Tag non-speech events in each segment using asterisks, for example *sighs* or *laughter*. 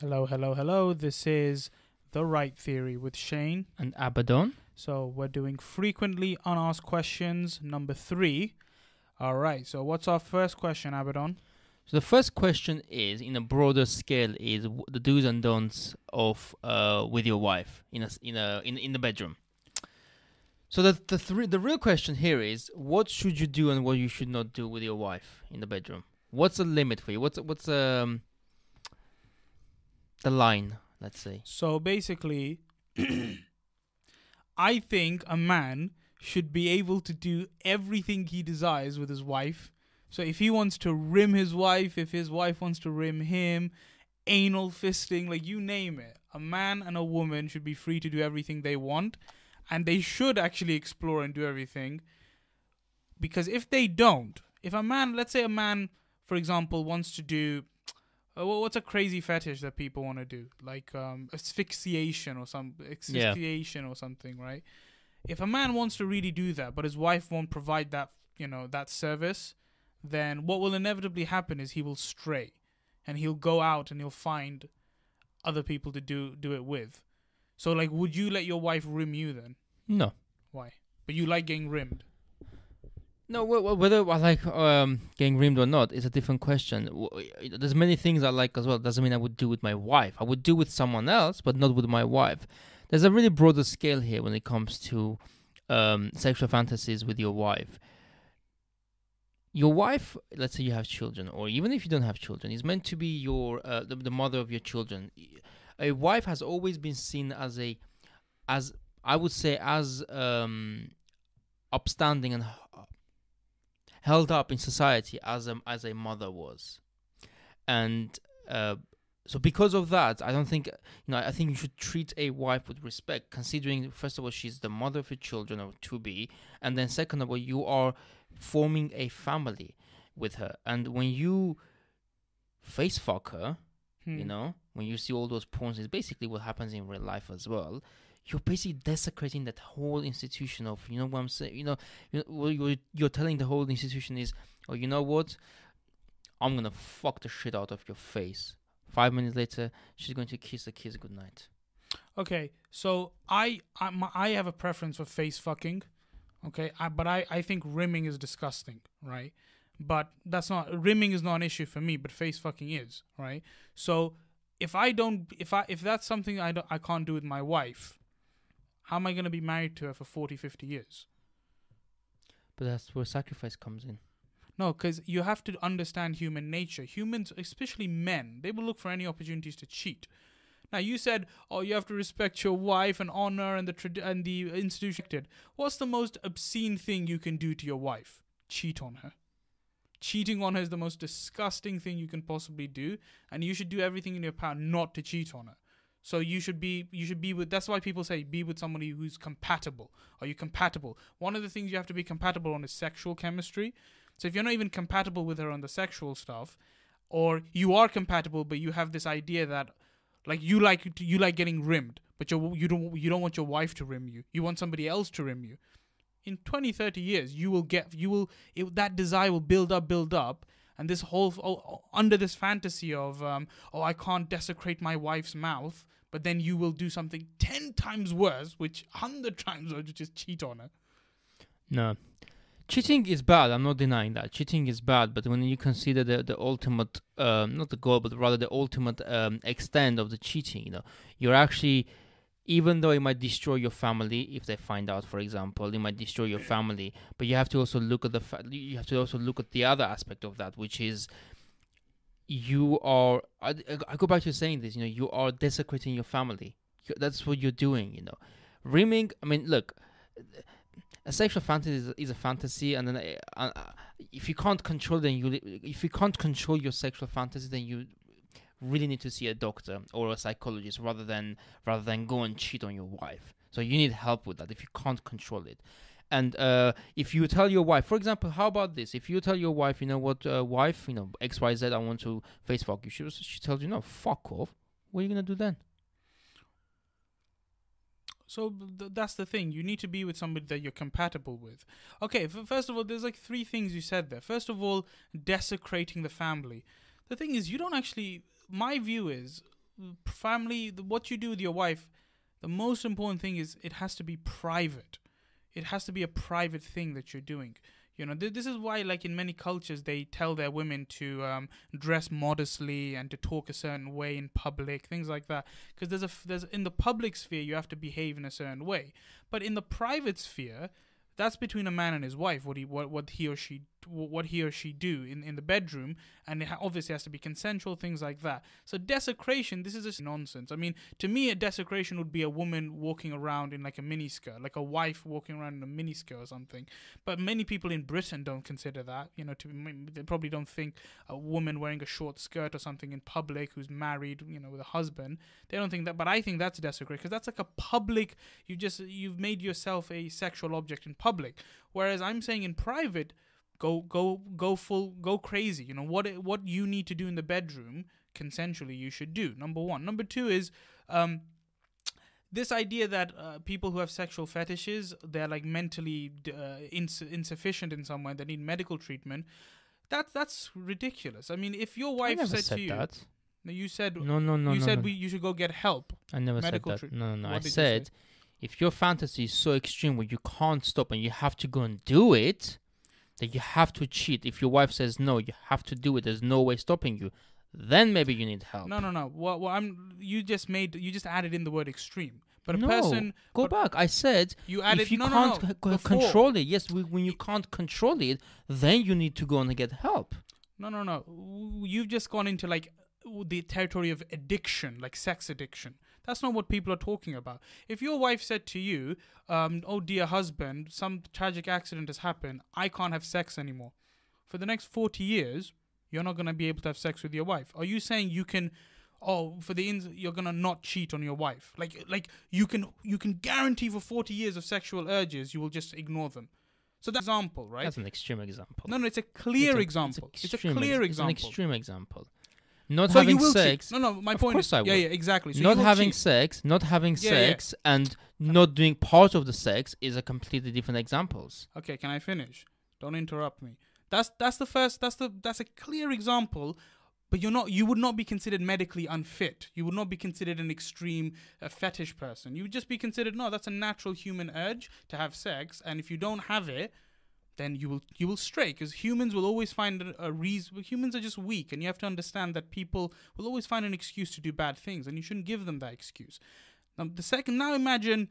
Hello, hello, hello. This is The Right Theory with Shane. And Abaddon. So we're doing frequently unasked questions number three. All right. So what's our first question, Abaddon? So the first question is, in a broader scale, is the do's and don'ts of uh, with your wife in a in a in in the bedroom. So the the three, the real question here is, what should you do and what you should not do with your wife in the bedroom? What's the limit for you? What's what's um the line? Let's say. So basically, *clears throat* I think a man should be able to do everything he desires with his wife. So if he wants to rim his wife, if his wife wants to rim him, anal fisting, like you name it, a man and a woman should be free to do everything they want. And they should actually explore and do everything. Because if they don't, if a man, let's say a man, for example, wants to do uh, wha- what's a crazy fetish that people want to do? Like um asphyxiation or some asphyxiation or something right? If a man wants to really do that but his wife won't provide that you know that service then what will inevitably happen is he will stray and he'll go out and he'll find other people to do do it with. So like would you let your wife rim you then? No. why? But you like getting rimmed No, wh- wh- whether I like um, getting rimmed or not is a different question. There's many things I like as well. Doesn't mean I would do with my wife. I would do with someone else, but not with my wife. There's a really broader scale here when it comes to um, sexual fantasies with your wife. Your wife, let's say you have children, or even if you don't have children, is meant to be your uh, the, the mother of your children. A wife has always been seen as a, as I would say, as um, upstanding and held up in society as a as a mother was, and uh, so because of that, I don't think you know. I think you should treat a wife with respect, considering first of all she's the mother of your children or to be, and then second of all you are forming a family with her, and when you face fuck her, Hmm. you know, when you see all those porns, is basically what happens in real life as well. You're basically desecrating that whole institution of, you know what I'm saying? You know, you you're telling the whole institution is, oh, you know what? I'm gonna fuck the shit out of your face. Five minutes later, she's going to kiss the kids goodnight. Okay, so I I, my, I have a preference for face fucking. Okay, I, but I I think rimming is disgusting, right? But that's not rimming is not an issue for me, but face fucking is, right? So if I don't if I if that's something I don't I can't do with my wife, how am I going to be married to her for 40 50 years? But that's where sacrifice comes in. No, because you have to understand human nature. Humans, especially men, they will look for any opportunities to cheat. Now you said, "Oh, you have to respect your wife and honor and the trad- and the institution." What's the most obscene thing you can do to your wife? Cheat on her. Cheating on her is the most disgusting thing you can possibly do, and you should do everything in your power not to cheat on her. So you should be you should be with that's why people say be with somebody who's compatible. Are you compatible? One of the things you have to be compatible on is sexual chemistry. So if you're not even compatible with her on the sexual stuff, or you are compatible but you have this idea that like you like you like getting rimmed, but you you don't you don't want your wife to rim you. You want somebody else to rim you. In 20 30 years, you will get you will it, that desire will build up build up and this whole oh, under this fantasy of um, oh I can't desecrate my wife's mouth, but then you will do something 10 times worse, which 100 times worse, which is cheat on her. No. Cheating is bad. I'm not denying that. Cheating is bad, but when you consider the the ultimate, um, not the goal, but rather the ultimate um, extent of the cheating, you know, you're actually, even though it might destroy your family if they find out, for example, it might destroy your family. But you have to also look at the fa- you have to also look at the other aspect of that, which is you are. I, I go back to saying this. You know, you are desecrating your family. That's what you're doing. You know, rimming. I mean, look a sexual fantasy is, is a fantasy, and then uh, uh, if you can't control, then you if you can't control your sexual fantasy, then you really need to see a doctor or a psychologist rather than rather than go and cheat on your wife. So you need help with that if you can't control it. And uh, if you tell your wife, for example, how about this? If you tell your wife, you know what, uh, wife, you know X Y Z, I want to face fuck you. She she tells you, no, fuck off. What are you gonna do then? So th- that's the thing. You need to be with somebody that you're compatible with. Okay, f- first of all, there's like three things you said there. First of all, desecrating the family. The thing is, you don't actually. My view is family, what you do with your wife, the most important thing is it has to be private. It has to be a private thing that you're doing. You know, th- this is why, like in many cultures, they tell their women to um, dress modestly and to talk a certain way in public, things like that. Because there's a f- there's in the public sphere you have to behave in a certain way, but in the private sphere, that's between a man and his wife. What he what what he or she what he or she do in, in the bedroom, and it obviously has to be consensual, things like that. So desecration, this is just nonsense. I mean, to me, a desecration would be a woman walking around in like a miniskirt, like a wife walking around in a miniskirt or something. But many people in Britain don't consider that. You know, to they probably don't think a woman wearing a short skirt or something in public who's married, you know, with a husband. They don't think that. But I think that's desecration because that's like a public. You just you've made yourself a sexual object in public. Whereas I'm saying in private go go go full go crazy you know what it- what you need to do in the bedroom consensually you should do number one number two is um this idea that uh, people who have sexual fetishes they're like mentally uh, ins- insufficient in some way they need medical treatment that that's ridiculous i mean if your wife said, said to you that. no, you said No, no, no, you no. said no. we you should go get help I never said medical that. treat- No, no, no. What I said if your fantasy is so extreme where you can't stop and you have to go and do it, that you have to cheat. If your wife says no, you have to do it. There's no way stopping you. Then maybe you need help. no no no well, well i'm you just made you just added in the word extreme but a No, person Go back. I said you added if you no, can't no, c- before. control it, yes, we, when you can't control it, then you need to go and get help. No, no, no. You've just gone into like the territory of addiction, like sex addiction. That's not what people are talking about. If your wife said to you, um, "Oh dear husband, some tragic accident has happened. I can't have sex anymore," for the next forty years, you're not gonna be able to have sex with your wife. Are you saying you can? Oh, for the ins, you're gonna not cheat on your wife. Like, like you can, you can guarantee for forty years of sexual urges, you will just ignore them. So that's an example, right? That's an extreme example. no, no, it's a clear It's a- example. It's, a clear ex- example. It's an extreme example. Not so having sex, cheat. No, no. My Of point is, I yeah, will. yeah, exactly. So not having cheat. sex, not having Yeah, yeah. sex, and not doing part of the sex is a completely different examples. Okay, can I finish? Don't interrupt me. That's that's the first. That's the that's a clear example. But you're not. You would not be considered medically unfit. You would not be considered an extreme uh, fetish person. You would just be considered no. That's a natural human urge to have sex, and if you don't have it, then you will you will stray because humans will always find a, reason. Humans are just weak, and you have to understand that people will always find an excuse to do bad things, and you shouldn't give them that excuse. Now, the second, now imagine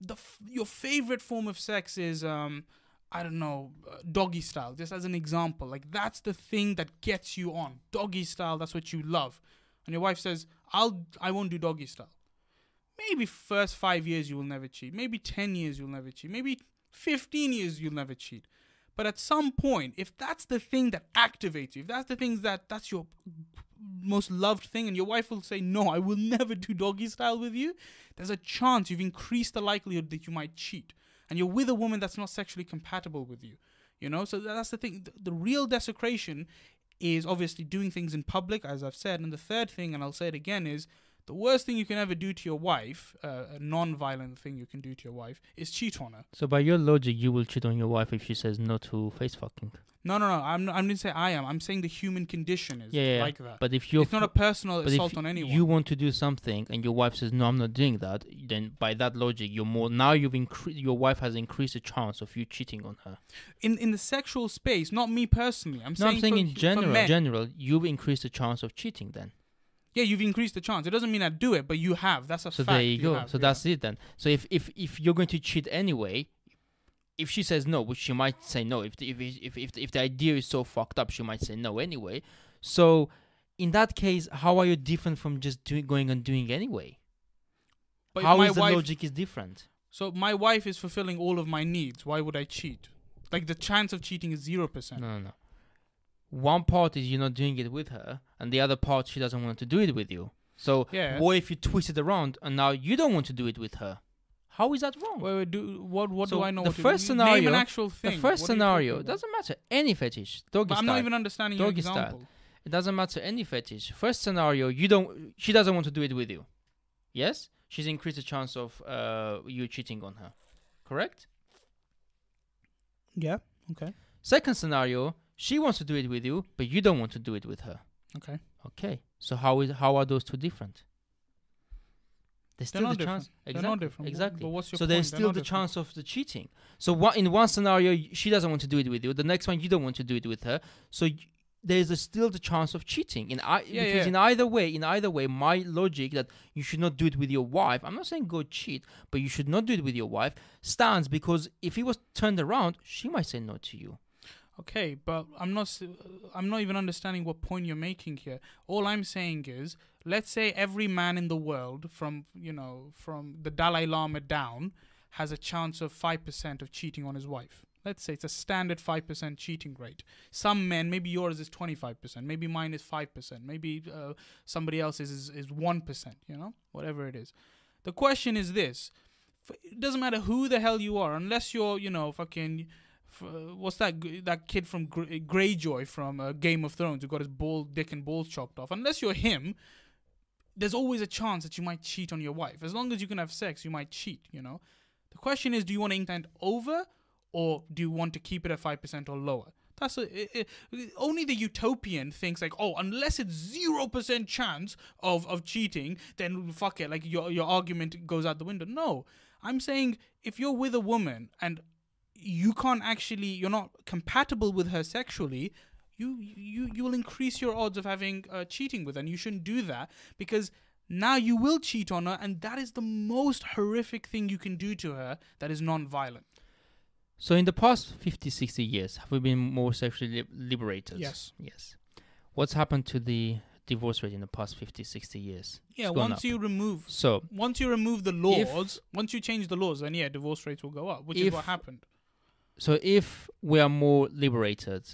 the your favorite form of sex is um I don't know uh, doggy style. Just as an example, like that's the thing that gets you on doggy style. That's what you love, and your wife says, "I'll I won't do doggy style." Maybe first five years you will never cheat. Maybe ten years you'll never cheat. Maybe 15 years you'll never cheat. But at some point, if that's the thing that activates you, if that's the thing that that's your most loved thing, and your wife will say, No, I will never do doggy style with you, there's a chance you've increased the likelihood that you might cheat. And you're with a woman that's not sexually compatible with you. You know, so that's the thing. The, the real desecration is obviously doing things in public, as I've said. And the third thing, and I'll say it again, is the worst thing you can ever do to your wife, uh, a non-violent thing you can do to your wife, is cheat on her. So by your logic, you will cheat on your wife if she says no to face fucking. No, no, no. I'm not, I'm not saying I am. I'm saying the human condition is Yeah, yeah, like that. But if you're it's not a personal assault on anyone. you want to do something and your wife says no, I'm not doing that, then by that logic, you're more now you've increased your wife has increased the chance of you cheating on her. in in the sexual space, not me personally. I'm no, saying I'm saying for, in general. General, you've increased the chance of cheating then. Yeah, you've increased the chance. It doesn't mean I do it, but you have. That's a fact. So fact. there you go. have, so yeah. that's it then. So if if if you're going to cheat anyway, if she says no, which she might say no, if the, if if if if the idea is so fucked up, she might say no anyway. So in that case, how are you different from just doing going and doing anyway? But How my is the wife, logic is different? So my wife is fulfilling all of my needs. Why would I cheat? Like the chance of cheating is zero percent. No, no, no. One part is you're not doing it with her, and the other part she doesn't want to do it with you. So Yeah. what if you twist it around and now you don't want to do it with her? How is that wrong? Wait, wait, do what? What So do I know? the what first you Name an scenario- actual thing. the first What scenario doesn't matter any fetish. Doggy But I'm style. not even understanding your Doggy style. example. It doesn't matter any fetish. First scenario, you don't. She doesn't want to do it with you. Yes, she's increased the chance of uh, you cheating on her. Correct. Yeah. Okay. Second scenario, she wants to do it with you, but you don't want to do it with her. Okay. Okay. So how is how are those two different? There's They're still the different. chance. They're Exactly. not different. Exactly. But what's your so point? there's still the different. chance of the cheating. So what in one scenario she doesn't want to do it with you, the next one you don't want to do it with her. So y- there's a still the chance of cheating. In I, Yeah, because yeah. in either way, in either way, my logic that you should not do it with your wife. I'm not saying go cheat, but you should not do it with your wife stands because if he was turned around, she might say no to you. Okay, but I'm not. I'm not even understanding what point you're making here. All I'm saying is, let's say every man in the world, from you know, from the Dalai Lama down, has a chance of five percent of cheating on his wife. Let's say it's a standard five percent cheating rate. Some men, maybe yours is twenty five percent, maybe mine is five percent, maybe uh, somebody else's is is one percent. You know, whatever it is. The question is this: It doesn't matter who the hell you are, unless you're, you know, fucking what's that that kid from Gr- Greyjoy from uh, Game of Thrones who got his ball dick and balls chopped off. Unless you're him, there's always a chance that you might cheat on your wife. As long as you can have sex, you might cheat. You know, the question is, do you want to intend over, or do you want to keep it at five percent or lower? That's a, i i only the utopian thinks like, oh, unless it's zero percent chance of of cheating, then fuck it. Like your your argument goes out the window. No, I'm saying if you're with a woman and you can't actually, you're not compatible with her sexually. You you you will increase your odds of having uh, cheating with her, and you shouldn't do that because now you will cheat on her, and that is the most horrific thing you can do to her that is non-violent. So in the past 50, 60 years, have we been more sexually liberated? Yes. Yes. What's happened to the divorce rate in the past 50, 60 years? Yeah, once up. you remove So once you remove the If- laws, once you change the laws, then yeah, divorce rates will go up, which is what happened. So if we are more liberated,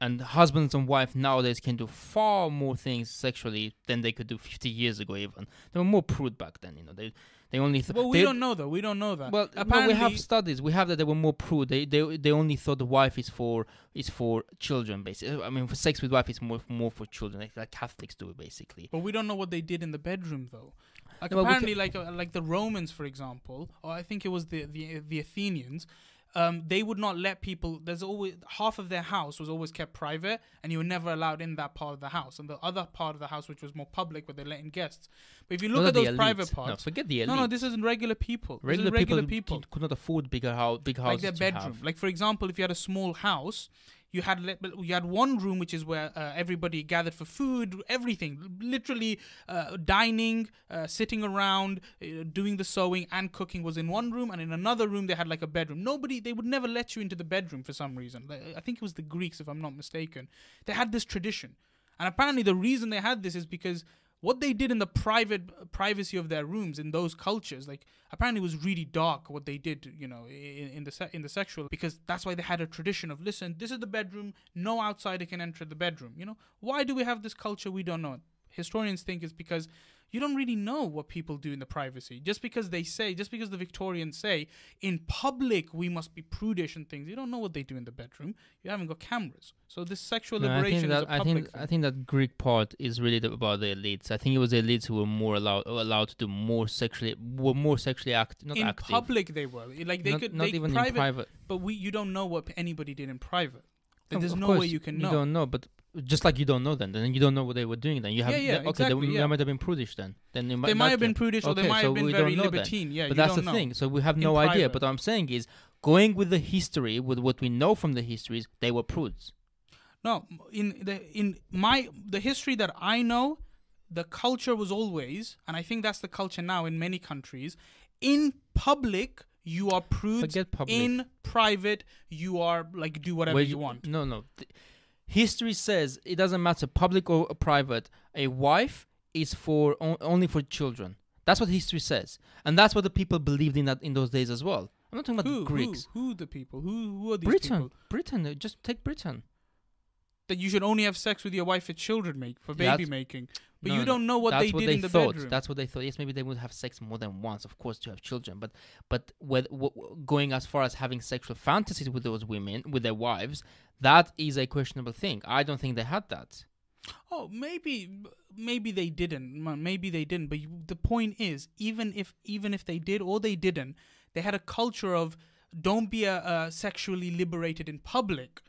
and husbands and wife nowadays can do far more things sexually than they could do 50 years ago, even they were more prude back then. You know, they they only th- Well, we don't know though. We don't know that. Well, no, we have studies. We have that they were more prude. They they they only thought the wife is for is for children, basically. I mean, for sex with wife is more more for children, like, like Catholics do, it basically. but we don't know what they did in the bedroom though. Like No, apparently, like uh, like the Romans, for example, or I think it was the the the Athenians. Um, they would not let people. There's always half of their house was always kept private, and you were never allowed in that part of the house. And the other part of the house, which was more public, where they let in guests. But if you look Not at those private elite. No, parts, forget the elite. no, no, this isn't regular people. Regular, regular people, people. could not afford bigger house, big houses. like their bedroom. have. Like for example, if you had a small house, you had you had one room which is where uh, everybody gathered for food, everything, literally uh, dining, uh, sitting around, uh, doing the sewing and cooking was in one room, and in another room they had like a bedroom. Nobody, they would never let you into the bedroom for some reason. I think it was the Greeks, if I'm not mistaken. They had this tradition, and apparently the reason they had this is because what they did in the private privacy of their rooms in those cultures like apparently it was really dark what they did you know in, in the se- in the sexual because that's why they had a tradition of listen this is the bedroom no outsider can enter the bedroom you know? Why do we have this culture we don't know? Historians think it's because you don't really know what people do in the privacy just because they say just because the victorians say in public we must be prudish and things you don't know what they do in the bedroom you haven't got cameras so this sexual No, I liberation think is that a I think thing. I think that Greek part is really about the elites. I think it was the elites who were more allowed allowed to do more sexually were more sexually active, not in active. public they were like they not, could not they even private, in private. but we you don't know what anybody did in private there's of no way you can know. You don't know, but just like you don't know then, then you don't know what they were doing. Then you have Yeah, yeah, okay. they, exactly, they yeah. might have been prudish then. Then they might, they might have been prudish or they might so have been very know then. libertine yeah but you that's the know. thing. So we have In no idea. private. But what I'm saying is, going with the history, with what we know from the histories, they were prudes. no in the in my the history that i know the culture was always and i think that's the culture now in many countries in public you are prudes Forget public. in private you are like do whatever Where you want No, no. Th- history says it doesn't matter public or private. A wife is for only for children. That's what history says, and that's what the people believed in that in those days as well. I'm not talking about who, Greeks. who who the people who who are these Britain, people Britain. Just take Britain. That you should only have sex with your wife for children make for baby That's- making but No, you no, don't know what they what did they in the thought. bedroom That's what they thought. Yes, maybe they would have sex more than once, of course, to have children. But but with, w- going as far as having sexual fantasies with those women, with their wives, that is a questionable thing. I don't think they had that. Oh, maybe maybe they didn't. Maybe they didn't. But you, the point is, even if even if they did or they didn't, they had a culture of don't be a, uh sexually liberated in public.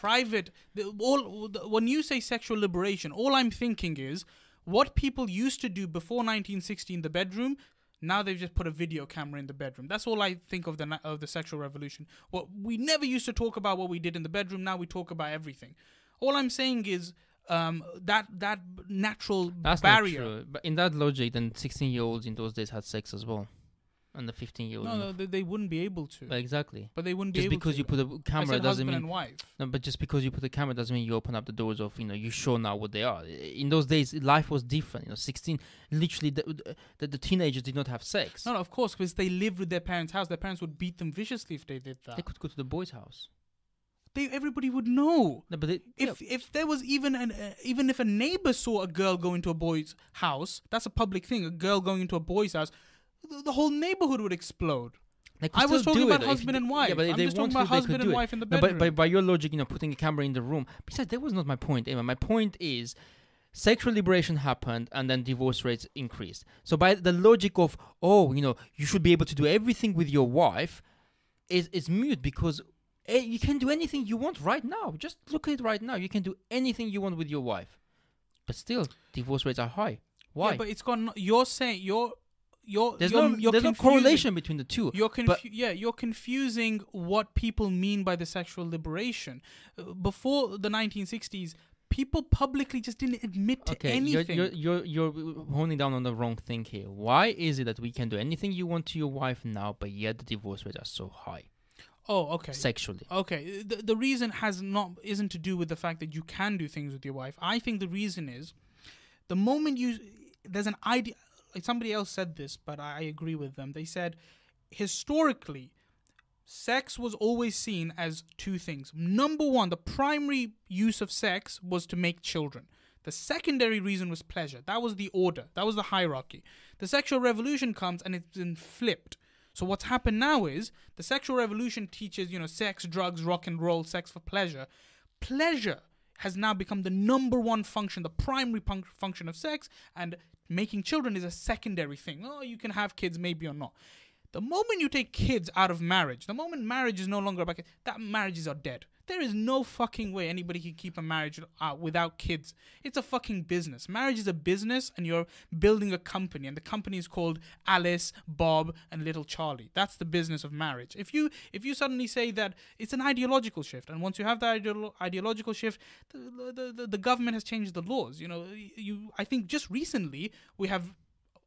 Private. The, all the, when you say sexual liberation, all I'm thinking is what people used to do before 1960 in the bedroom. Now they've just put a video camera in the bedroom. That's all I think of the of the sexual revolution. What we never used to talk about what we did in the bedroom. Now we talk about everything. All I'm saying is um, that that natural That's barrier. But in that logic, then 16 year olds in those days had sex as well, and the 15 year old. No, no, they, they wouldn't be able to. exactly. but they wouldn't be Just because to. you put a camera doesn't husband mean and wife. no. But just because you put a camera doesn't mean you open up the doors of you know you show now what they are. In those days, life was different. You know, 16, literally, the the, the teenagers did not have sex. No, no, of course, because they lived with their parents' house. Their parents would beat them viciously if they did that. They could go to the boys' house. They, everybody would know. No, but they, If if there was even an uh, even if a neighbor saw a girl go into a boy's house, that's a public thing. A girl going into a boy's house, the, the whole neighborhood would explode. I was talking it, about if husband and wife. Yeah, but I'm they just talking about to, husband and it. wife in the No, bedroom. but by, by your logic, you know, putting a camera in the room. Besides, that was not my point, Emma. My point is sexual liberation happened and then divorce rates increased. So by the logic of, oh, you know, you should be able to do everything with your wife is is mute because eh, you can do anything you want right now. Just look at it right now. You can do anything you want with your wife. But still, divorce rates are high. Why? Yeah, but it's gone. You're saying you're you're there's you're, no you're there's no correlation between the two. You're confu- But- yeah, you're confusing what people mean by the sexual liberation. Uh, Before the 1960s, people publicly just didn't admit to Okay, you're, anything. you're you're you're honing down on the wrong thing here. Why is it that we can do anything you want to your wife now, but yet the divorce rates are so high oh, okay. sexually? Okay, the, the reason has not isn't to do with the fact that you can do things with your wife. I think the reason is the moment you there's an idea. Like somebody else said this, but I agree with them. They said historically, sex was always seen as two things. Number one, the primary use of sex was to make children. The secondary reason was pleasure. That was the order. That was the hierarchy. The sexual revolution comes and it's been flipped. So what's happened now is the sexual revolution teaches, you know, sex, drugs, rock and roll, sex for pleasure. Pleasure has now become the number one function, the primary function of sex, and making children is a secondary thing. Oh, you can have kids maybe or not. The moment you take kids out of marriage, the moment marriage is no longer about kids, that marriages are dead. There is no fucking way anybody can keep a marriage out without kids. It's a fucking business. Marriage is a business, and you're building a company, and the company is called Alice, Bob, and Little Charlie. That's the business of marriage. If you if you suddenly say that it's an ideological shift, and once you have that ideolo- ideological shift, the, the, the, the government has changed the laws. You know, you I think just recently we have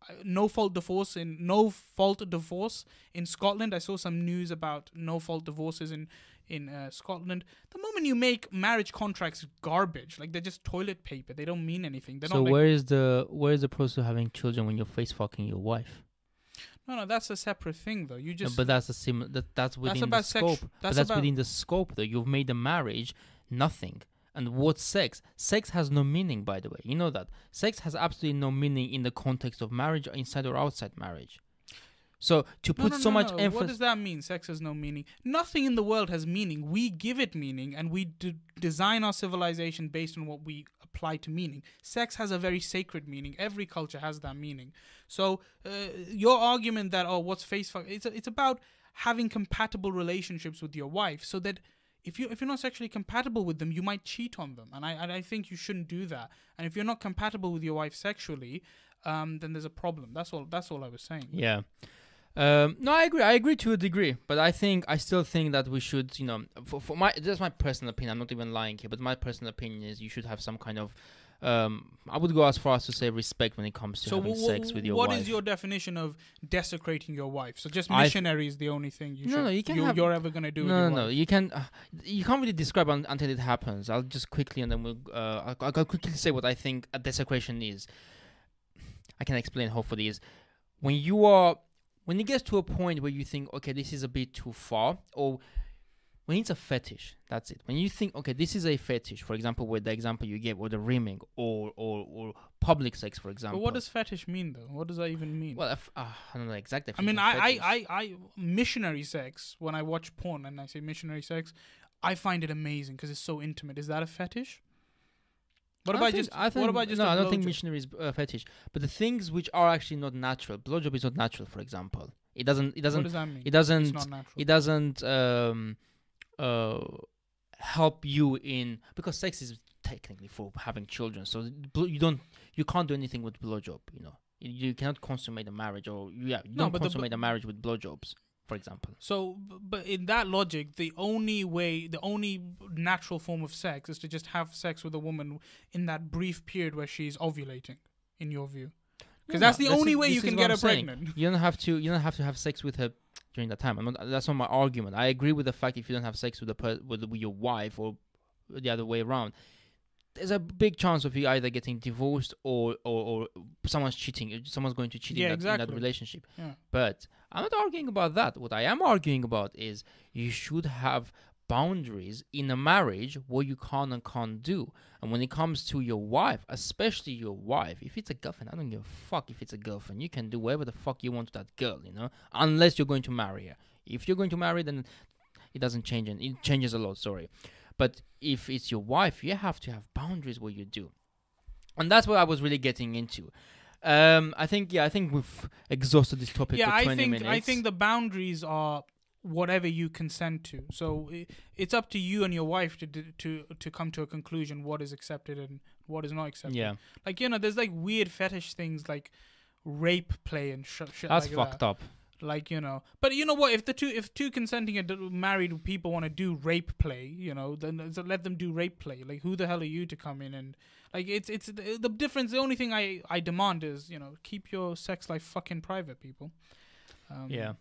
uh, no fault divorce in no fault divorce in Scotland. I saw some news about no fault divorces in in uh, Scotland. The moment you make marriage contracts garbage, like they're just toilet paper, they don't mean anything. They're so. Like, where is the where is the process of having children when you're face fucking your wife? no, no, that's a separate thing, though. You No, just but that's a sim that that's within the about sex- scope. but that's that's about- within the scope though. You've made the marriage nothing. And what sex? Sex has no meaning, by the way. You know that. Sex has absolutely no meaning in the context of marriage, inside or outside marriage. So to put no, so no, much no. What does that mean? Sex has no meaning. Nothing in the world has meaning. We give it meaning, and we d- design our civilization based on what we apply to meaning. Sex has a very sacred meaning. Every culture has that meaning. So uh, your argument that oh, what's face fuck? It's it's about having compatible relationships with your wife, so that. If you if you're not sexually compatible with them, you might cheat on them, and I and I think you shouldn't do that. And if you're not compatible with your wife sexually, um, then there's a problem. That's all. That's all I was saying. Yeah. Um, no, I agree. I agree to a degree, but I think I still think that we should, you know, for, for my that's my personal opinion. I'm not even lying here, but my personal opinion is you should have some kind of. Um, I would go as far as to say respect when it comes to So having wh- sex with your what wife. is your definition of desecrating your wife? So just missionary is the only thing you No, should no, you can you, have- you're ever gonna do. with no, no, no. You can, uh, you can't really describe un- until it happens. I'll just quickly and then we'll. Uh, I'll, I'll quickly say what I think a desecration is. I can explain. Hopefully, is when you are when it gets to a point where you think, okay, this is a bit too far, or when it's a fetish. That's it. When you think, okay, this is a fetish. For example, with the example you gave, or the rimming, or or or public sex, for example. But what does fetish mean though? What does that even mean? well, if, uh, I don't know exactly. I mean, I, I, I, I, missionary sex. When I watch porn and I say missionary sex, I find it amazing because it's so intimate. Is that a fetish? What about just? I think, what about just? no? I I don't think missionary is uh, fetish. But the things which are actually not natural, blowjob is not natural. For example, it doesn't. It doesn't. What does that mean? It doesn't. not natural. It doesn't um, uh, help you in because sex is technically for having children. So you don't. You can't do anything with blowjob. You know. You, cannot consummate a marriage, or yeah, you No, don't but the- consummate a marriage with blowjobs, for example. So, but in that logic, the only way, the only natural form of sex is to just have sex with a woman in that brief period where she's ovulating. In your view, because No, that's the only way you can get her saying. pregnant. You don't have to. You don't have to have sex with her during that time. I'm not, that's not my argument. I agree with the fact if you don't have sex with a per, with, with your wife or the other way around, there's a big chance of you either getting divorced or or, or someone's cheating. Someone's going to cheat Yeah, in, that, in that relationship. Yeah. But I'm not arguing about that. What I am arguing about is you should have boundaries in a marriage what you can and can't do. And when it comes to your wife, especially your wife, if it's a girlfriend, I don't give a fuck if it's a girlfriend. You can do whatever the fuck you want to that girl, you know, unless you're going to marry her. If you're going to marry, then it doesn't change, and it changes a lot. Sorry, but if it's your wife, you have to have boundaries what you do, and that's what I was really getting into. Um, I think yeah, I think we've exhausted this topic yeah, for I 20 think minutes. I think the boundaries are whatever you consent to. So it's up to you and your wife to to to come to a conclusion what is accepted and what is not accepted. yeah, Like you know, there's like weird fetish things like rape play and sh- shit that's like fucked that. up. Like you know, but you know what? If the two if two consenting ad- married people want to do rape play, you know, then let them do rape play. Like who the hell are you to come in and like it's it's the, the difference. The only thing I I demand is you know keep your sex life fucking private, people. Um, Yeah.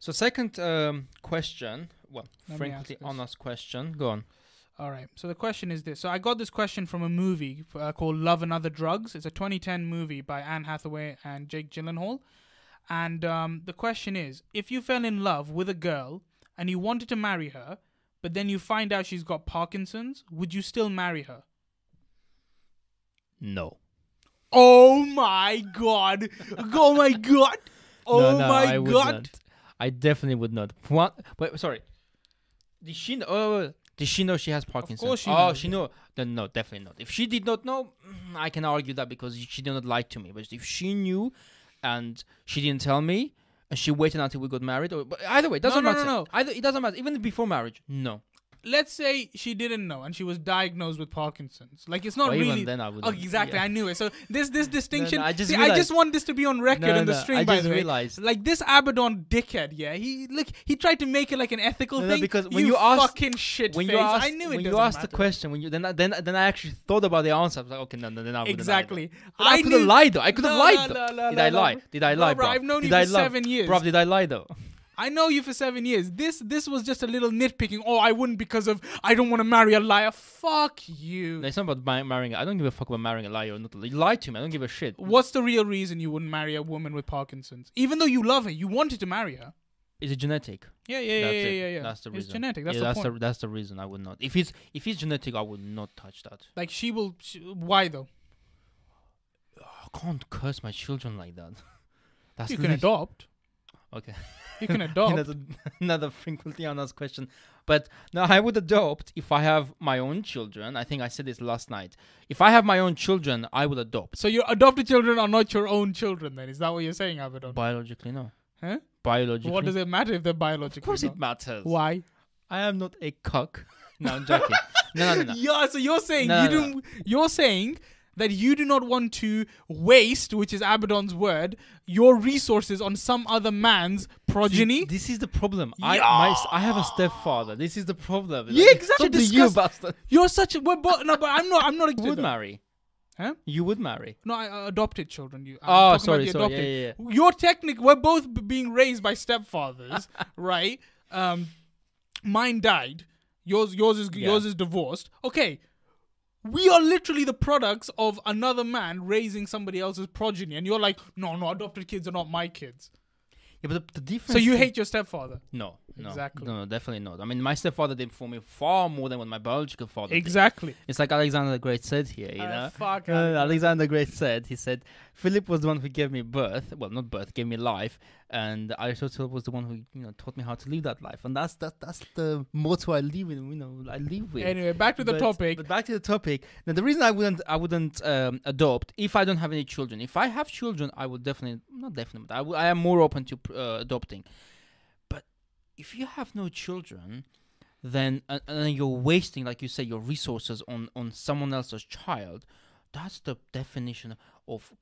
So second um, question, well, Let me ask frequently this. honest question. Go on. All right. So the question is this. So I got this question from a movie uh, called Love and Other Drugs. It's a 2010 movie by Anne Hathaway and Jake Gyllenhaal. And um, the question is, if you fell in love with a girl and you wanted to marry her, but then you find out she's got Parkinson's, would you still marry her? No. Oh my god! Oh my god! *laughs* Oh no, no, my I would god! not. I definitely would not. What? Wait, sorry. Did she know? Oh, did she know she has Parkinson's? course she oh, knows. she know. Then no, definitely not. If she did not know, mm, I can argue that because she did not lie to me. But if she knew, and she didn't tell me, and she waited until we got married, or but either way, it doesn't no, no, matter. no. Either it doesn't matter. Even before marriage, no. Let's say she didn't know and she was diagnosed with Parkinson's. Like it's not Or really even then, I would. Oh, exactly. I knew it. So this this distinction. I just see, I realized- just want this to be on record no, in the no, stream. I by just the way, realized. like this Abaddon dickhead. Yeah, he look. He tried to make it like an ethical No, no, thing. because when you asked- fucking shit when face, you asked, I knew it when you asked the question, when you then I- then then I actually thought about the answer. I was like, okay, no, no, then I wouldn't Exactly. But I, could have lied though. I could have No, lied no, though. no, no, did no, I lie? Did I lie, bro? I've known you for seven years. Bro, did I lie though? I know you for seven years. This this was just a little nitpicking. Oh, I wouldn't because of I don't want to marry a liar. Fuck you. No, it's not about marrying. I don't give a fuck about marrying a liar or not. You lie to me. I don't give a shit. What's the real reason you wouldn't marry a woman with Parkinson's? Even though you love her, you wanted to marry her. Is it genetic? Yeah, yeah, That's yeah, it. yeah, yeah. That's the reason. It's genetic. That's yeah, the that's point. the that's the reason I would not. If it's if it's genetic, I would not touch that. Like she will. She, why though? I can't curse my children like that. *laughs* That's you can adopt. Okay. *laughs* You can *laughs* adopt. another, *laughs* another frequently asked question. But no, I would adopt if I have my own children. I think I said this last night. If I have my own children, I would adopt. so your adopted children are not your own children. Then is that what you're saying, Abaddon? Biologically, no. Huh? Biologically. What does it matter if they're biologically? Of course, not? it matters. Why? I am not a cock. No, I'm joking. *laughs* no, no, no, no. Yeah. So you're saying No, you no, don't. You're saying that you do not want to waste, which is Abaddon's word, your resources on some other man's progeny. See, this is the problem. I my, I have a stepfather. This is the problem. Yeah, Like, exactly. You bastard. You're such a. We're bo- no, but I'm not. I'm not. You would marry. Huh? You would marry. No, I, uh, adopted children. You. I'm Oh, sorry, sorry. Yeah, yeah, yeah. You're. We're both b- being raised by stepfathers, *laughs* right? Um, mine died. Yours, yours is Yeah. yours is divorced. Okay, we are literally the products of another man raising somebody else's progeny, and you're like, no, no, adopted kids are not my kids. Yeah, but the, the difference. So you hate your stepfather. No, no, Exactly. No, no, definitely not. I mean, my stepfather did for me far more than what my biological father did. Exactly. It's like Alexander the Great said here, you Uh, know. fuck. Uh, Alexander the Great said, he said, Philip was the one who gave me birth. Well, not birth, gave me life, and Aristotle was the one who you know taught me how to live that life. And that's that that's the motto I live in. You know, I live with. Anyway, back to the But- topic. But back to the topic. Now, the reason I wouldn't I wouldn't um, adopt if I don't have any children. If I have children, I would definitely not definitely. But I, w- I am more open to uh, adopting. But if you have no children, then and, and you're wasting, like you say, your resources on on someone else's child. That's the definition of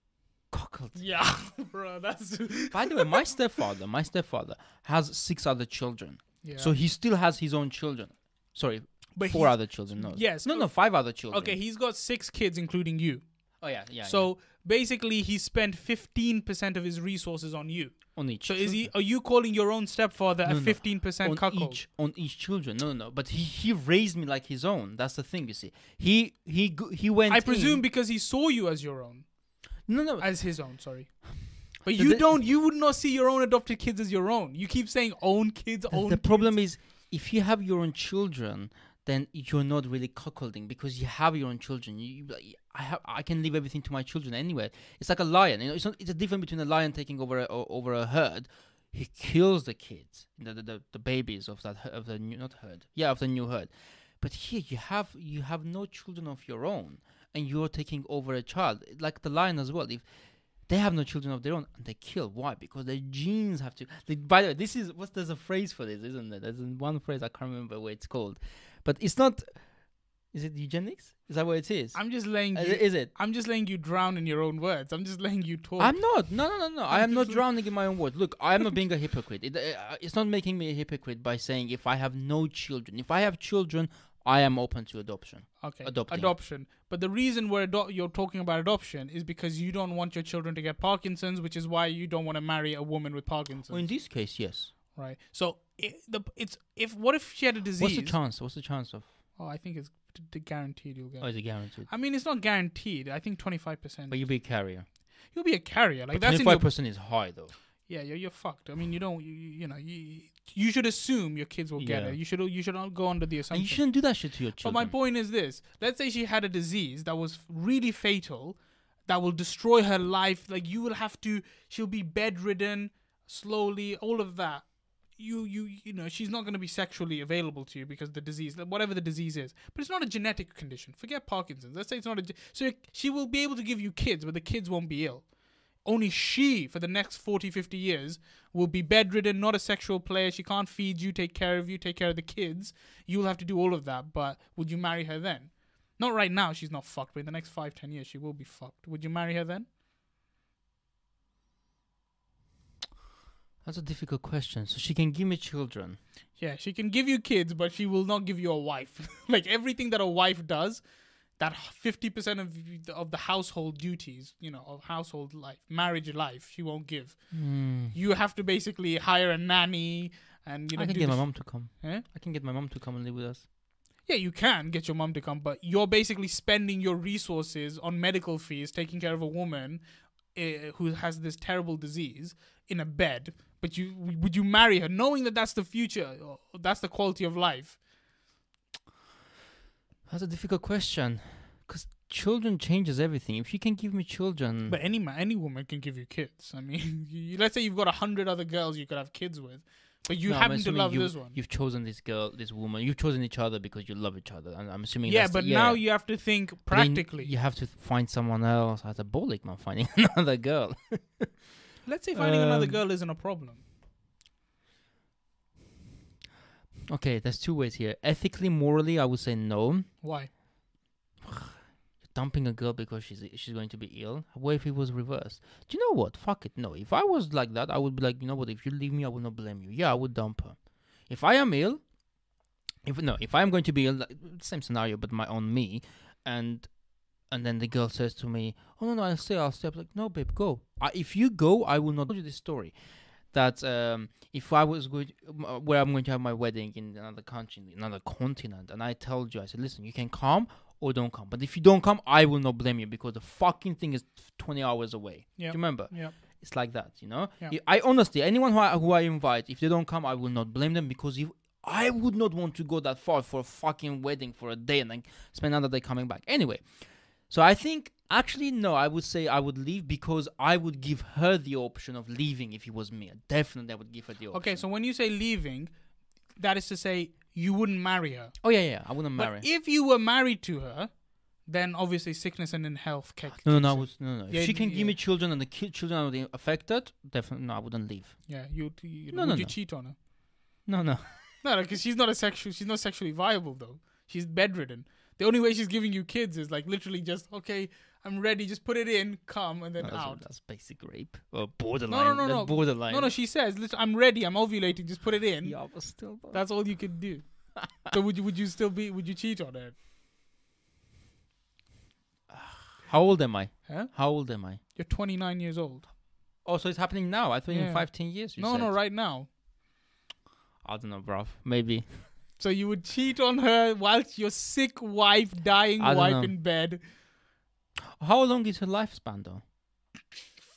Cockled. Yeah, *laughs* bro, that's *laughs* By the way, my stepfather, my stepfather has six other children. yeah. So he still has his own children. Sorry, but four other children. No, Yes, no, no, five other children. Okay, he's got six kids, including you. Oh yeah, yeah. so basically, he spent fifteen percent of his resources on you. on each. So is he? Are you calling your own stepfather No, a no. fifteen percent on cuckold? each on each children? No, no, no. But he he raised me like his own. That's the thing. You see, he he he went. I presume in- because he saw you as your own, No, no. as his own. Sorry, but you the- don't. You would not see your own adopted kids as your own. You keep saying own kids, own. the problem is if you have your own children then you're not really cuckolding because you have your own children you, you- i have i can leave everything to my children anyway it's like a lion you know it's not it's a difference between a lion taking over a, o- over a herd he kills the kids the the, the, the babies of that of the new not herd yeah of the new herd but here you have you have no children of your own and you're taking over a child. Like the lion as well. If they have no children of their own and they kill. Why? Because their genes have to like, by the way this is what there's a phrase for this isn't there? There's one phrase i can't remember what it's called. But it's not is it eugenics? Is that what it is? I'm just letting you. is it? I'm just letting you drown in your own words. I'm just letting you talk. i'm not. No no no no. I I'm not drowning in my own words. Look i am not being a hypocrite. It, uh, it's not making me a hypocrite by saying if i have no children if i have children i am open to adoption Okay. Adopting. Adoption. But the reason we're ado- you're talking about adoption is because you don't want your children to get Parkinson's, which is why you don't want to marry a woman with Parkinson's. well in this case yes right. So i the it's if what if she had a disease? what's the chance what's the chance of Oh, I think it's d- d- guaranteed you'll get. oh is it guaranteed I mean, it's not guaranteed. I think twenty five percent. but you'll be a carrier You'll be a carrier. Like but that's in your 25% is high though Yeah, you're, you're fucked. I mean, you don't, you you know, you, you should assume your kids will get Yeah. it. You should you should not go under the and assumption. you shouldn't do that shit to your children. but my point is this: let's say she had a disease that was really fatal, that will destroy her life. Like you will have to, she'll be bedridden slowly. All of that. You you you know she's not going to be sexually available to you because the disease whatever the disease is but it's not a genetic condition forget parkinson's let's say it's not a so she will be able to give you kids but the kids won't be ill only she for the next 40 50 years will be bedridden not a sexual player. She can't feed you take care of you take care of the kids. You'll have to do all of that but would you marry her then? Not right now she's not fucked but in the next five ten years she will be fucked. Would you marry her then? That's a difficult question. So she can give me children. yeah she can give you kids but she will not give you a wife. *laughs* Like everything that a wife does that 50% of the- of the household duties you know of household life marriage life she won't give Hmm. you have to basically hire a nanny and you know I can get my mom to come. Eh? I can get my mom to come and live with us. Yeah, you can get your mom to come, but you're basically spending your resources on medical fees, taking care of a woman uh, who has this terrible disease in a bed. But you would you marry her, knowing that that's the future, that's the quality of life? That's a difficult question. Because children changes everything. If you can give me children, But any man, any woman can give you kids. I mean, *laughs* you, let's say you've got a hundred other girls you could have kids with, but you No, I'm happen to assuming love you, this one. You've chosen this girl, this woman. You've chosen each other because you love each other. And I'm assuming. Yeah, that's the- but now you have to think But then practically. You have to find someone else. As a bolic man finding *laughs* another girl. Let's say finding another Um, girl isn't a problem. Okay, there's two ways here. Ethically, morally, I would say no. Why? dumping a girl because she's she's going to be ill. What if it was reversed? Do you know what? Fuck it. No. If I was like that, I would be like, you know what? If you leave me, I will not blame you. Yeah, I would dump her. If I am ill, if no, if I am going to be ill, like, same scenario, but my on me, and and then the girl says to me, "Oh no, no, I'll stay. I'll stay." I'm like, "No, babe, go. I, if you go, I will not." tell you this story. That um, if I was going, uh, where I'm going to have my wedding in another country, in another continent, and I told you, I said, "Listen, you can come or don't come. But if you don't come, I will not blame you because the fucking thing is 20 hours away. Yeah. Do you remember? Yeah. It's like that, you know? You- I honestly, anyone who I, who I invite, if they don't come, I will not blame them because if I would not want to go that far for a fucking wedding for a day and then spend another day coming back. Anyway, so I think actually no, I would say I would leave because I would give her the option of leaving if it was me. Definitely, I would give her the option. Okay, so when you say leaving, that is to say you wouldn't marry her. oh yeah, yeah, I wouldn't marry. But if you were married to her, then obviously sickness and in health kick. no, no, no, I would, no, no. If Yeah, she can yeah. give me children and the ki- children are affected, definitely no, I wouldn't leave. Yeah, you. you No, would no, you no. cheat on her? No, no. No, because she's not a sexual. She's not sexually viable though. She's bedridden. The only way she's giving you kids is like literally just okay, I'm ready, just put it in, come, and then No, that's, out. that's basic rape. Or borderline. no, no, that's no. Borderline. No, no, she says, I'm ready, I'm ovulating, just put it in. Yeah, but still. though. That's all you can do. *laughs* so would you would you still be would you cheat on her? *sighs* How old am I? Huh? How old am I? You're 29 years old. Oh, so it's happening now. I thought in Yeah. five, ten years. You no, said. no, right now. I don't know, bruv. Maybe. So you would cheat on her whilst your sick wife, dying wife know. in bed. How long is her lifespan, though?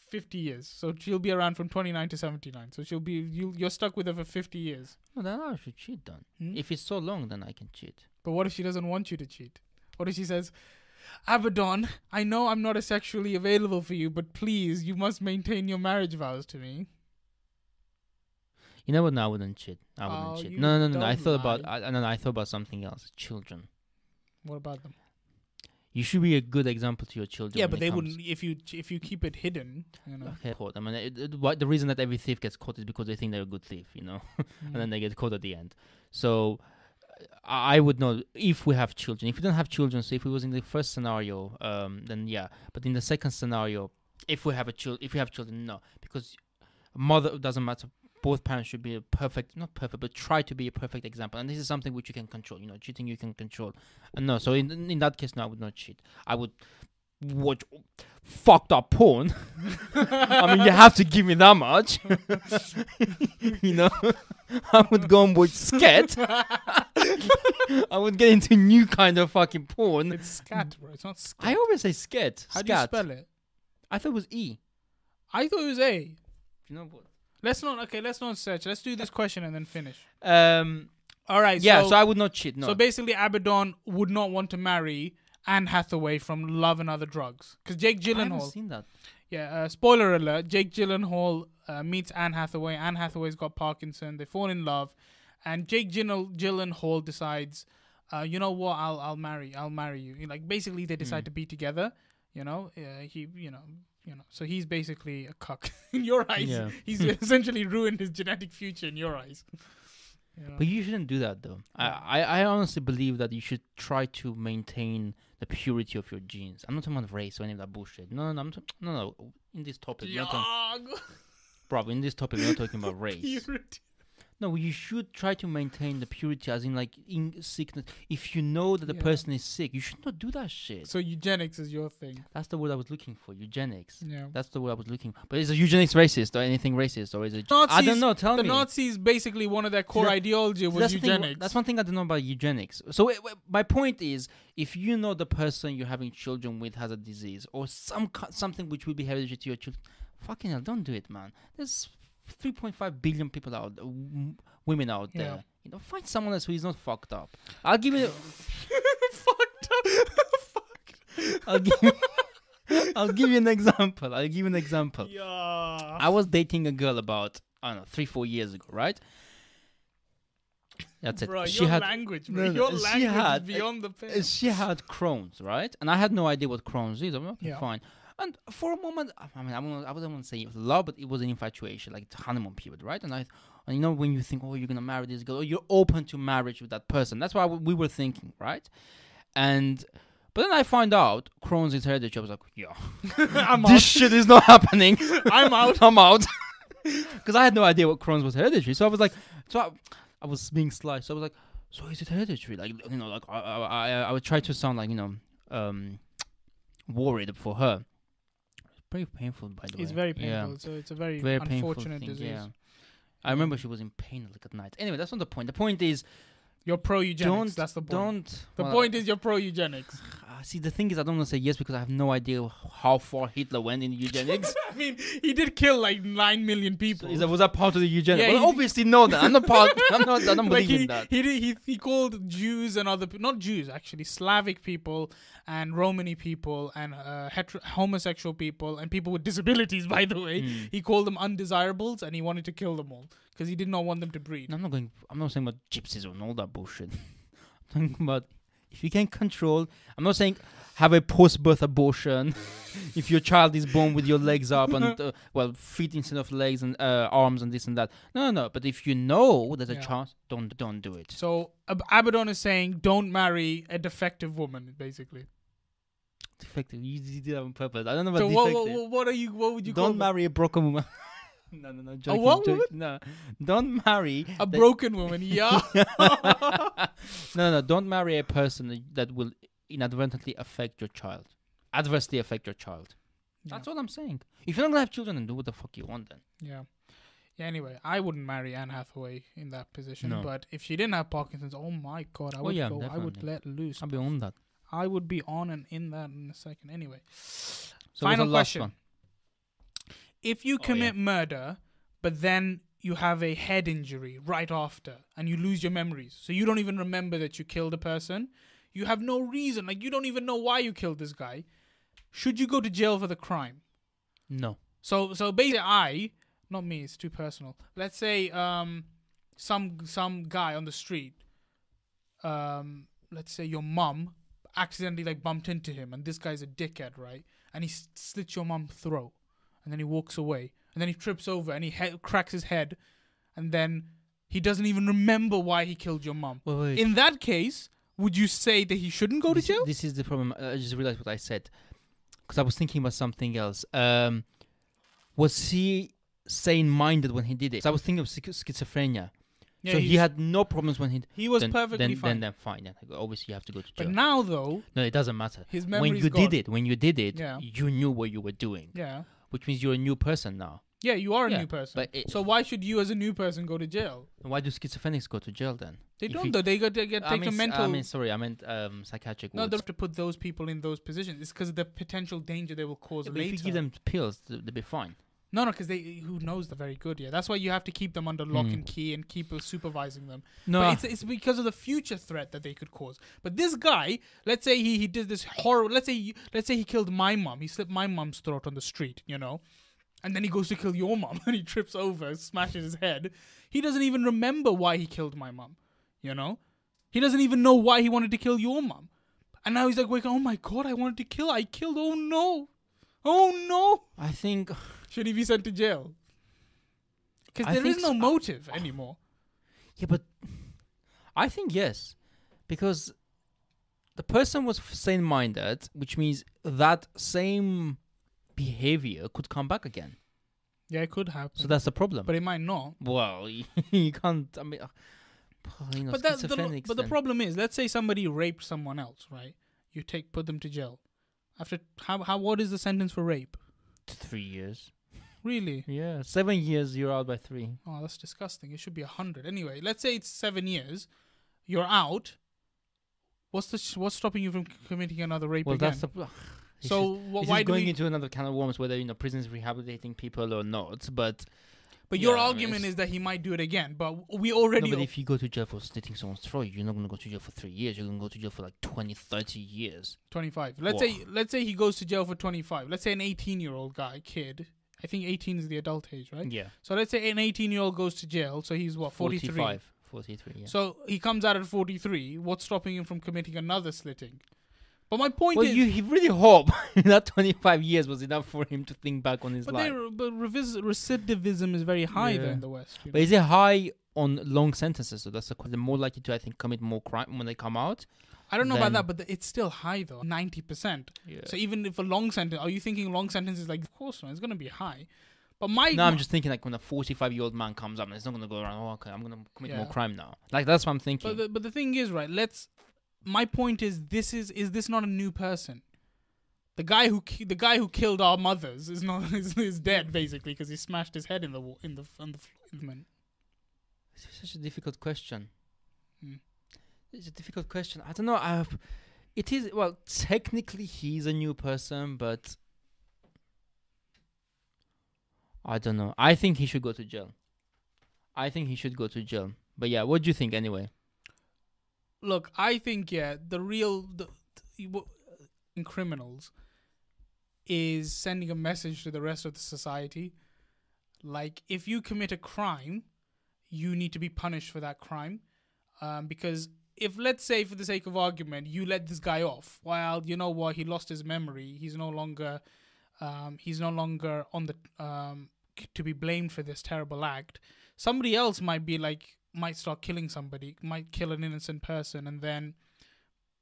50 years. So she'll be around from 29 to 79. So she'll be you you're stuck with her for 50 years. No, then I should cheat then. Hmm? If it's so long, then I can cheat. But what if she doesn't want you to cheat? What if she says, Abaddon, I know I'm not as sexually available for you, but please, you must maintain your marriage vows to me. You know what? No, I wouldn't cheat. I wouldn't Oh, cheat. No, no, no, no. I thought about. I, no, no, I thought about something else. Children. What about them? You should be a good example to your children. Yeah, but they wouldn't if you if you keep it hidden, you know. Okay, caught. I mean, it, it, why, the reason that every thief gets caught is because they think they're a good thief, you know, *laughs* and then Mm. they get caught at the end. So, I I would know if we have children. If we don't have children, so if it was in the first scenario, um, then yeah. But in the second scenario, if we have a child, if we have children, no, because mother doesn't matter. Both parents should be a perfect, not perfect, but try to be a perfect example. And this is something which you can control. You know, cheating you can control. And no, so in in that case, no, I would not cheat. I would watch fucked up porn. *laughs* I mean, you have to give me that much. *laughs* you know, *laughs* I would go and watch scat. I would get into new kind of fucking porn. It's scat, bro. It's not scat. I always say scat. How do you spell it? I thought it was E. I thought it was A. You know what? Let's not okay. Let's not search. Let's do this question and then finish. Um. All right. Yeah. So, So, I would not cheat. No. so basically, Abaddon would not want to marry Anne Hathaway from Love and Other Drugs because Jake Gyllenhaal. I haven't seen that. Yeah. Uh, spoiler alert: Jake Gyllenhaal uh, meets Anne Hathaway. Anne Hathaway's got Parkinson. They fall in love, and Jake Gyllen- Gyllenhaal decides, uh, you know what? I'll I'll marry. I'll marry you. Like basically, they decide Mm. to be together. You know. Uh, he. You know. You know. So he's basically a cuck *laughs* in your eyes. Yeah. *laughs* He's essentially ruined his genetic future in your eyes. You know? But you shouldn't do that though. Yeah. I, I, I honestly believe that you should try to maintain the purity of your genes. I'm not talking about race or any of that bullshit. No, no, I'm t- no, no. In this topic, we're not talking, bro, in this topic, we're not talking about *laughs* race. Purity. No, you should try to maintain the purity, as in like in sickness. If you know that the Yeah. person is sick, you should not do that shit. So eugenics is your thing. That's the word I was looking for. Eugenics. Yeah. That's the word I was looking. for. But is a eugenics racist or anything racist or is it? Nazis, I don't know. Tell the me. The Nazis basically one of their core that- ideology was that's the thing- eugenics. that's one thing I don't know about eugenics. So wait, my point is, if you know the person you're having children with has a disease or some something which will be hereditary to your children, fucking hell, don't do it, man. There's 3.5 billion people out, w- women out Yeah. there. You know, find someone else who is not fucked up. I'll give you. *laughs* Fucked up. *laughs* I'll give. You, *laughs* I'll give you an example. I'll give you an example. yeah. I was dating a girl about I don't know three four years ago, right? That's it. Bro, she your had language, bro. No, no, your she language had- is beyond the Uh, pale. she had Crohn's, right? And I had no idea what Crohn's is. I'm like, okay, Yeah. fine. And for a moment, I mean, I, wouldn't- I wouldn't want to say it was love, but it was an infatuation, like the honeymoon period, right? And I, and you know, when you think, oh, you're gonna marry this girl, or you're open to marriage with that person. That's why we were thinking, right? And but then I find out Crohn's is hereditary. I was like, yeah, *laughs* I'm this out. shit is not happening. *laughs* I'm out. I'm out. *laughs* Because I had no idea what Crohn's was hereditary. So I was like, so I, I was being sly. So I was like, so is it hereditary? Like, you know, like I, I, I, I would try to sound like, you know, um, worried for her. Pretty painful, by the way. It's very Yeah. painful. So it's a very, Very unfortunate thing, disease. yeah. I remember she was in pain like at night. Anyway, that's not the point. The point is, You're pro eugenics. don't, That's the point. don't. the well, point is you're pro eugenics. *sighs* uh, see, the thing is, I don't want to say yes because I have no idea how far Hitler went in eugenics. *laughs* I mean, he did kill like nine million So people. is that, was that part of the eugenics? Yeah, well, obviously no. That I'm not part. *laughs* I'm not. I don't like believe he, in that. he did he he called Jews and other not Jews actually Slavic people and Romani people and uh, hetero- homosexual people and people with disabilities by the way Mm. he called them undesirables and he wanted to kill them all because he did not want them to breed. No, I'm not going. I'm not saying about gypsies and all that bullshit. *laughs* I'm talking about If you can control, I'm not saying have a post-birth abortion. *laughs* if your child is born with your legs up and *laughs* uh, well, feet instead of legs and uh, arms and this and that. No, no. No but if you know there's a Yeah. chance, don't don't do it. So Ab- Abaddon is saying, don't marry a defective woman, basically. Defective. You, you did that on purpose. I don't know about So what, defective. what, what are you? What would you call don't them? marry a broken woman. *laughs* *laughs* no, no, no. Joking, what joking. woman? No, don't marry a broken woman? Yeah. *laughs* no, no, don't marry a person that will inadvertently affect your child, adversely affect your child. That's all I'm saying. If you're not gonna have children, then do what the fuck you want then. Yeah. Yeah. Anyway, I wouldn't marry Anne Hathaway in that position. No. But if she didn't have Parkinson's, oh my god, I Oh, would yeah, go. I would let loose. I'll be on that. I would be on and in that in a second. Anyway, So Final question. If you Oh, yeah. commit murder, but then you have a head injury right after, and you lose your memories, so you don't even remember that you killed a person, you have no reason, like you don't even know why you killed this guy. Should you go to jail for the crime? No. So so basically, I, not me, it's too personal. Let's say um, some some guy on the street, um, let's say your mum accidentally like bumped into him, and this guy's a dickhead, right? And he s- slits your mum's throat, and then he walks away, and then he trips over and he he- cracks his head, and then he doesn't even remember why he killed your mom. Wait, wait. In that case, would you say that he shouldn't go to this, jail? This is the problem. I just realized what I said because I was thinking about something else. Um, was he sane-minded when he did it? 'Cause I was thinking of schi- schizophrenia. Yeah, so he had no problems when he. he was then, perfectly then, fine. Then, then fine. Then obviously you have to go to jail. but now though, no, it doesn't matter. his When you gone. did it, when you did it, Yeah. you knew what you were doing, Yeah. Which means you're a new person now. Yeah, you are a Yeah, new person. but it- so why should you, as a new person, go to jail? Why do schizophrenics go to jail then? They If don't you- though. They got to get I take mean, mental. I mean, sorry, I meant um, psychiatric no, wards. they have to put those people in those positions. It's because of the potential danger they will cause Yeah, later. if you give them pills, they'll be fine. No, no, because they who knows they're very good. Yeah, that's why you have to keep them under lock Hmm. and key and keep uh, supervising them. No, But it's, it's because of the future threat that they could cause. But this guy, let's say he, he did this horrible. Let's say you- let's say he killed my mom. He slit my mom's throat on the street. You know. And then he goes to kill your mom *laughs* and he trips over, smashes his head. He doesn't even remember why he killed my mom. You know? He doesn't even know why he wanted to kill your mom. And now he's like, wake, oh my god, I wanted to kill. I killed. Oh no. Oh no. I think Should he be sent to jail? Because there is no so. motive anymore. Yeah, but I think yes, because the person was sane-minded, which means that same behavior could come back again. Yeah, it could happen. So that's the problem. but it might not. well, *laughs* you can't. I mean, *sighs* you know, but that, the, but the problem is, let's say somebody raped someone else, right? You take put them to jail. After how how what is the sentence for rape? three years. Really? Yeah, seven years. You're out by three. Oh, that's disgusting. It should be a hundred. Anyway, let's say it's seven years. You're out. What's the sh- what's stopping you from c- committing another rape Well, again? that's the. pl- This *sighs* so is, wh- this why is do going we? into another kind of worms, whether you know prisons rehabilitating people or not. But but your yeah, argument it's- is that he might do it again. But we no, already. but if you go to jail for slitting someone's throat, you're not going to go to jail for three years. You're going to go to jail for like 20, 30 years. 25. Let's say let's say he goes to jail for 25. Let's say an 18 year old guy, kid. I think 18 is the adult age, right? Yeah. So let's say an 18 year old goes to jail. So he's what 43. 45. 43, yeah. So he comes out at 43. What's stopping him from committing another slitting? But my point well, is, you he really hope *laughs* that 25 years was enough for him to think back on his but, life. but revis- recidivism is very high there in the West. But know? is it high on long sentences? So that's the. They're more likely to, I think, commit more crime when they come out. I don't know about that, but the, it's still high though, 90%. Yeah. So even if a long sentence, are you thinking long sentences like, of course not, it's going to be high. But my no, I'm just thinking like when a 45 year old man comes up and he's not going to go around, oh, okay, I'm going to commit more crime now. Like, that's what I'm thinking. But the, but the thing is, right? Let's. My point is, this is is this not a new person? The guy who ki- the guy who killed our mothers is not *laughs* is, is dead basically because he smashed his head in the wa- in the on the floor. It's such a difficult question. It's a difficult question. I don't know. I, it is well, technically he's a new person, but I don't know. I think he should go to jail. I think he should go to jail. But yeah, what do you think anyway? Look, I think yeah, the real the, the in criminals is sending a message to the rest of the society. Like, if you commit a crime, you need to be punished for that crime, um, because if let's say for the sake of argument, you let this guy off, well, you know what, he lost his memory. He's no longer, um, he's no longer on the um to be blamed for this terrible act. Somebody else might be like, might start killing somebody, might kill an innocent person, and then.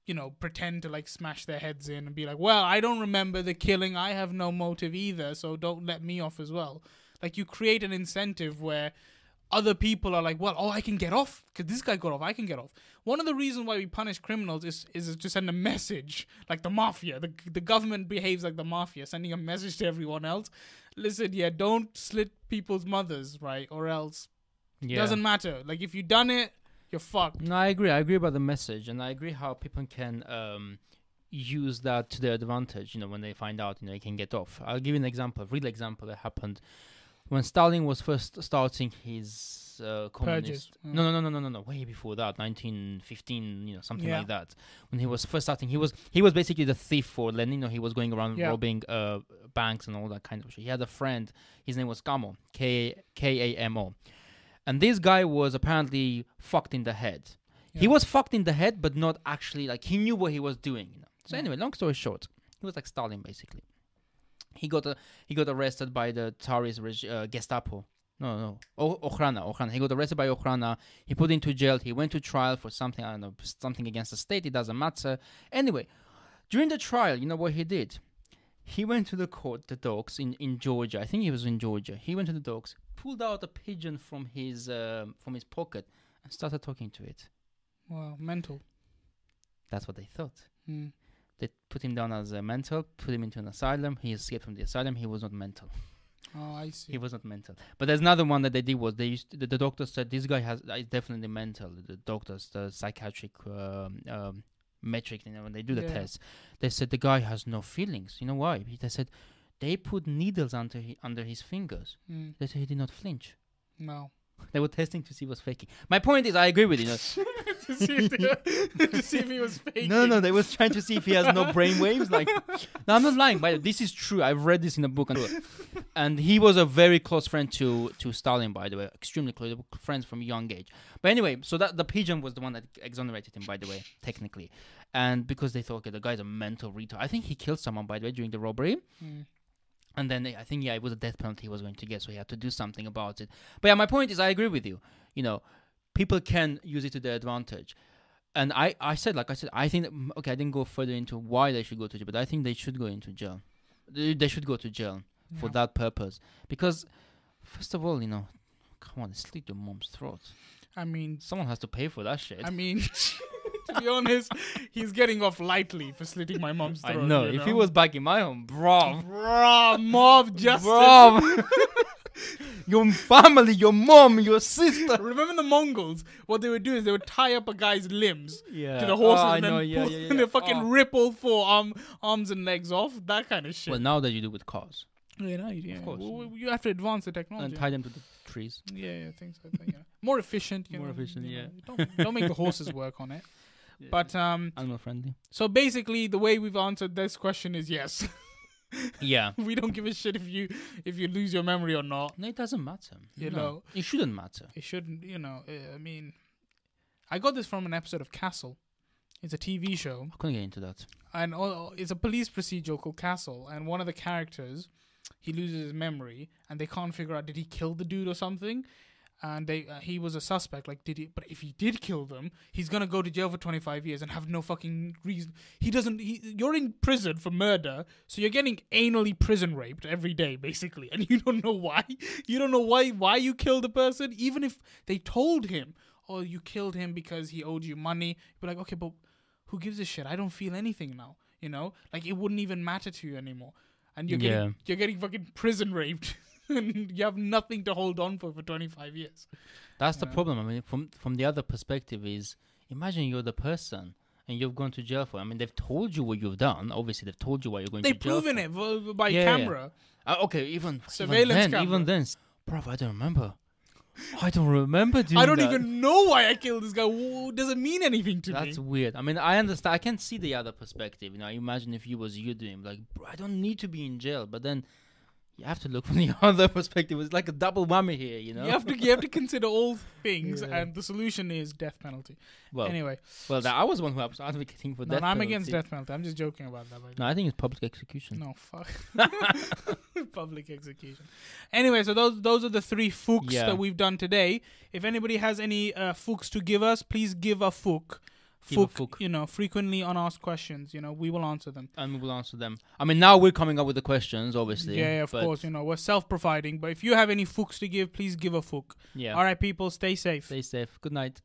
You know, pretend to like smash their heads in and be like, "Well, I don't remember the killing. I have no motive either, so don't let me off as well." Like you create an incentive where other people are like, well, oh, I can get off because this guy got off. I can get off. One of the reasons why we punish criminals is is to send a message, like the mafia. The the government behaves like the mafia, sending a message to everyone else. Listen, yeah, don't slit people's mothers, right? Or else Yeah. doesn't matter. Like if you done it, you're fucked. No, I agree. I agree about the message, and I agree how people can um, use that to their advantage. You know, when they find out, you know, they can get off. I'll give you an example, a real example that happened when Stalin was first starting his uh, communist. Mm. No, no, no, no, no, no, no. Way before that, 1915, you know, something Yeah. like that. When he was first starting, he was he was basically the thief for Lenin. You know, he was going around Yeah. robbing uh, banks and all that kind of shit. He had a friend. His name was Kamo, K K A M O, and this guy was apparently fucked in the head. He was fucked in the head, but not actually like he knew what he was doing. You know? So anyway, long story short, he was like Stalin basically. He got uh, he got arrested by the Tsarist reg- uh, Gestapo. No, no, o- Okhrana, Okhrana. He got arrested by Okhrana. He put into jail. He went to trial for something I don't know, something against the state. It doesn't matter. Anyway, during the trial, you know what he did? He went to the court, the dogs in, in Georgia. I think he was in Georgia. He went to the dogs, pulled out a pigeon from his um, from his pocket, and started talking to it. Wow, mental. That's what they thought. Mm. They put him down as a mental, put him into an asylum. He escaped from the asylum. He was not mental. Oh, I see. He was not mental. But there's another one that they did was they used to, the, the doctor said this guy has is definitely mental. The doctors, the psychiatric um, um, metric, you know, when they do the Yeah. test, they said the guy has no feelings. You know why? They said they put needles under he, under his fingers. Mm. They said he did not flinch. No. They were testing to see what's faking. My point is, I agree with you. *laughs* to, see if they- *laughs* to see if he was faking. *laughs* No, no, they was trying to see if he has no brain waves. Like, no, I'm not lying. By the way, this is true. I've read this in a book, and, and he was a very close friend to to Stalin. By the way, extremely close, friends from young age. But anyway, so that the pigeon was the one that exonerated him. By the way, technically, and because they thought, okay, the guy's a mental retard. I think he killed someone. By the way, during the robbery. Mm. And then I think yeah, it was a death penalty he was going to get, so he had to do something about it. But yeah, my point is, I agree with you. You know, people can use it to their advantage. And I, I said, like I said, I think that, mm, okay, I didn't go further into why they should go to jail, but I think they should go into jail. They, they should go to jail for that purpose because, first of all, you know, come on, slit your mom's throat. I mean, Someone has to pay for that shit. I mean, *laughs* *laughs* to be honest, he's getting off lightly for slitting my mom's I throat. know. you If he was back in my home, bro, bro, mob justice. bro, *laughs* your family, your mom, your sister. Remember the Mongols? What they would do is they would tie up a guy's limbs Yeah. to the horses Oh, and then yeah, pull, yeah, yeah, *laughs* and they fucking Oh. rip all four arm, arms and legs off. That kind of shit. Well, now that you do with cars Yeah, now you know, yeah, course. w- w- you have to advance the technology. and tie them to the trees. yeah, yeah, things like that. Yeah. More efficient. You More know, efficient, you yeah. Don't, don't make the horses work on it. But um, animal friendly. so basically, the way we've answered this question is yes. *laughs* Yeah. we don't give a shit if you if you lose your memory or not. No, it doesn't matter. You No, know. it shouldn't matter. It shouldn't, you know. uh, I mean, I got this from an episode of Castle. It's a TV show, I couldn't get into that. and uh, it's a police procedural called Castle. And one of the characters, he loses his memory, and they can't figure out did he kill the dude or something. And they, uh, he was a suspect. Like, did he? But if he did kill them, he's gonna go to jail for twenty five years and have no fucking reason. He doesn't. He, you're in prison for murder, so you're getting anally prison raped every day, basically, *laughs* and you don't know why. You don't know why why you killed the person, even if they told him, "Oh, you killed him because he owed you money." You'd be like, okay, but who gives a shit? I don't feel anything now. You know, like it wouldn't even matter to you anymore, and you're getting Yeah. you're getting fucking prison raped, *laughs* *laughs* you have nothing to hold on for for 25 years. That's the Yeah. problem. I mean, from from the other perspective is, imagine you're the person and you've gone to jail for. I mean, they've told you what you've done. Obviously, they've told you what you're going They've to jail proven for. it by Yeah, yeah. camera. Uh, okay, even Surveillance even then, even then, bruv, I don't remember. I don't remember *laughs* doing I don't that. even know why I killed this guy. Doesn't mean anything to That's me. That's weird. I mean, I understand. I can see the other perspective. You know, imagine if you was you doing like, bro, I don't need to be in jail, but then you have to look from *laughs* the other perspective. It's like a double whammy here, you know. You have to you have to consider all things, Yeah. and the solution is death penalty. well, anyway, well, that, I was the one who was advocating for no, death no, I'm penalty. against death penalty. I'm just joking about that. No, I think it's public execution. No, fuck. *laughs* Public execution. Anyway, so those those are the three fooks Yeah. that we've done today. If anybody has any uh, fooks to give us, please give a fook. Give a Fook, fook. you know, frequently unasked questions. You know, we will answer them. And we will answer them. I mean, now we're coming up with the questions, obviously. yeah, yeah, of course. You know, we're self-providing, but if you have any fooks to give, please give a fook. Yeah. All right, people, stay safe. Stay safe. Good night.